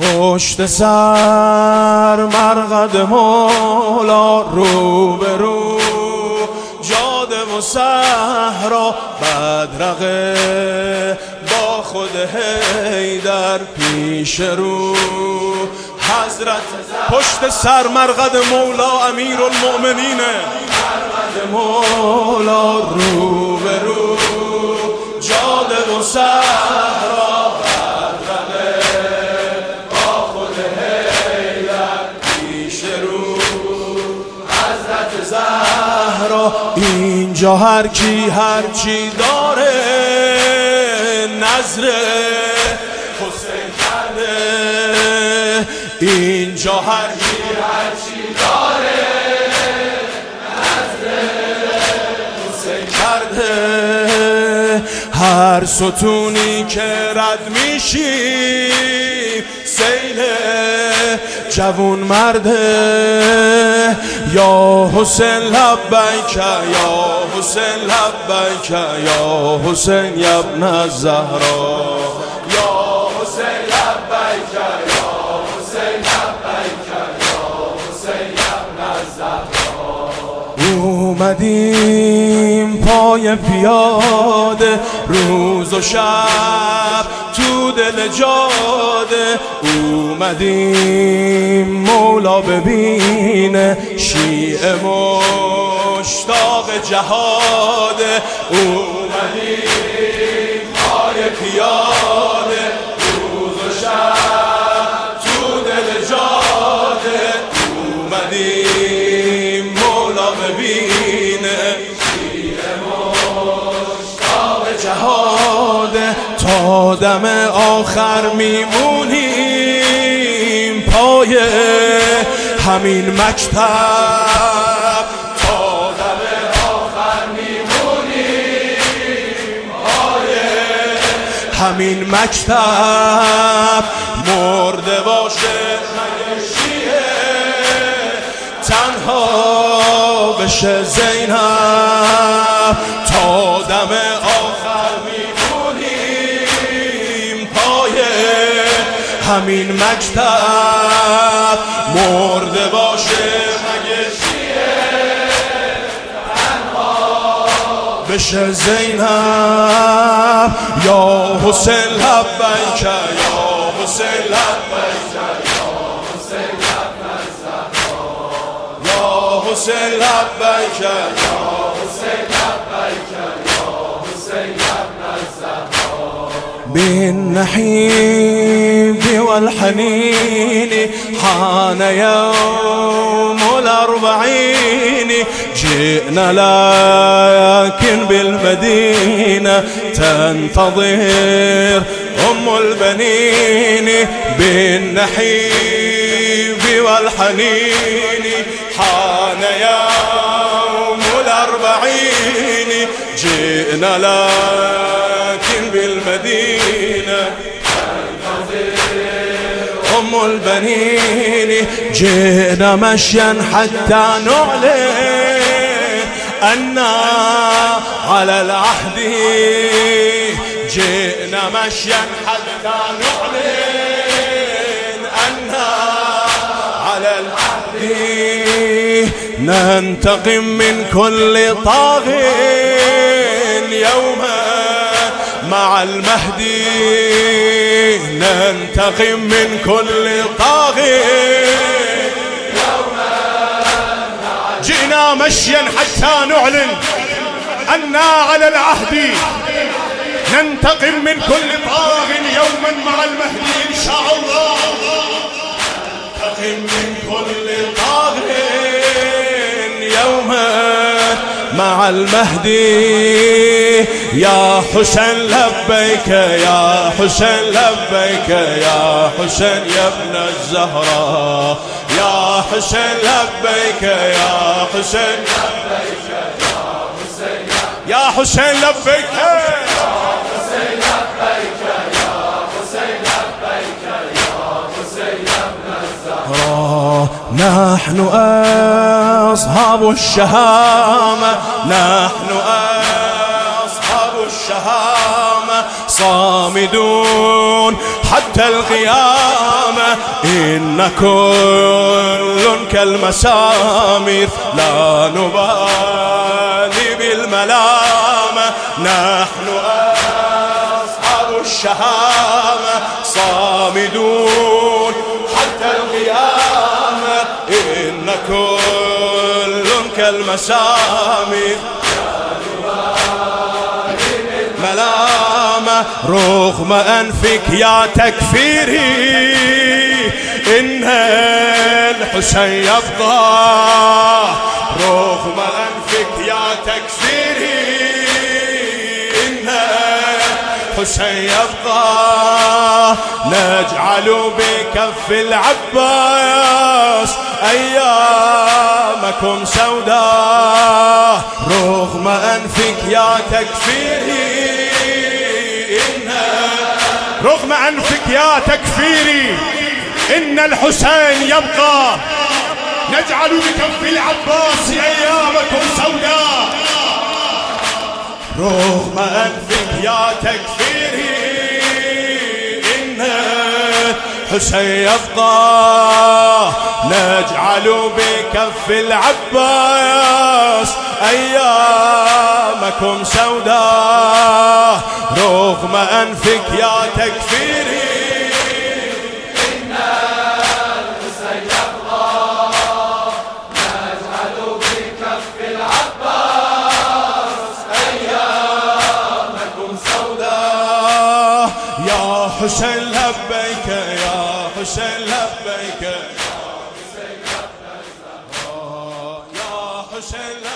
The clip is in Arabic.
پشت سر مرقد مولا رو به رو جاده و صحرا بدرقه با خود در پیش رو. حضرت پشت سر مرقد مولا امیر المؤمنینه مرقد مولا رو به رو جاده و صحرا اینجا هر کی هر چی داره نظر حسین کرده اینجا هر کی هر چی داره نظر حسین کرده هر ستونی که رد میشی سیل جوون مرده. یا حسین لبیک یا حسین لبیک یا حسین یبن الزهرا یا حسین لبیک یا حسین لبیک یا حسین یبن الزهرا اومدیم پای پیاده روز و شب دل جاده اومدیم مولا ببینه شیعه مشتاق جهاده. اومدیم پای پیاده. جهاده تا دم آخر میمونیم. پای همین مکتب. تا دم آخر میمونیم. پای همین مکتب. مرده باشه تنها بشه زینب. همین مکتب مرده باشه مگه بشه زینب یا حسین لبیک یا حسین لبیک یا حسین لبیک یا حسین لبیک یا حسین بالنحيب والحنين حان يوم الأربعين. جئنا لكن بالمدينة تنتظر أم البنين. بالنحيب والحنين حان يوم الأربعين. جئنا لكن بالمدينة أم البنين جئنا مشيا حتى نعلن أنا على العهد. جئنا مشيا حتى نعلن أنا على العهد. ننتقم من كل طاغ يوما مع المهدي ننتقم من كل طاغ جئنا مشيا حتى نعلن أنا على العهد. ننتقم من كل طاغ يوما مع المهدي إن شاء الله. ننتقم من كل طاغ يوما مع المهدي. يا حسين لبيك يا حسين لبيك يا حسين يا ابن الزهراء يا حسين لبيك يا حسين لبيك يا حسين لبيك نحن أصحاب الشهامة نحن الشهامة صامدون حتى القيامة. إن كل كالمسامير لا نبالي بالملامة. نحن أصحاب الشهامة صامدون حتى القيامة. إن كل كالمسامير رغم أنفك يا تكفيري إن الحسين يبقى رغم أنفك يا تكفيري إن الحسين يبقى نجعل بكف العباس أيامكم سوداء. رغم أنفك يا تكفيري رغم أنفك يا تكفيري إن الحسين يبقى. نجعل بكف العباس أيامكم سوداء رغم أنفك يا تكفيري إن الحسين يبقى. نجعل بكف العباس أيامكم سوداء رغم أنفك يا تكفيري. حسين لبيك يا حسين لبيك يا حسين لبيك. يا حسين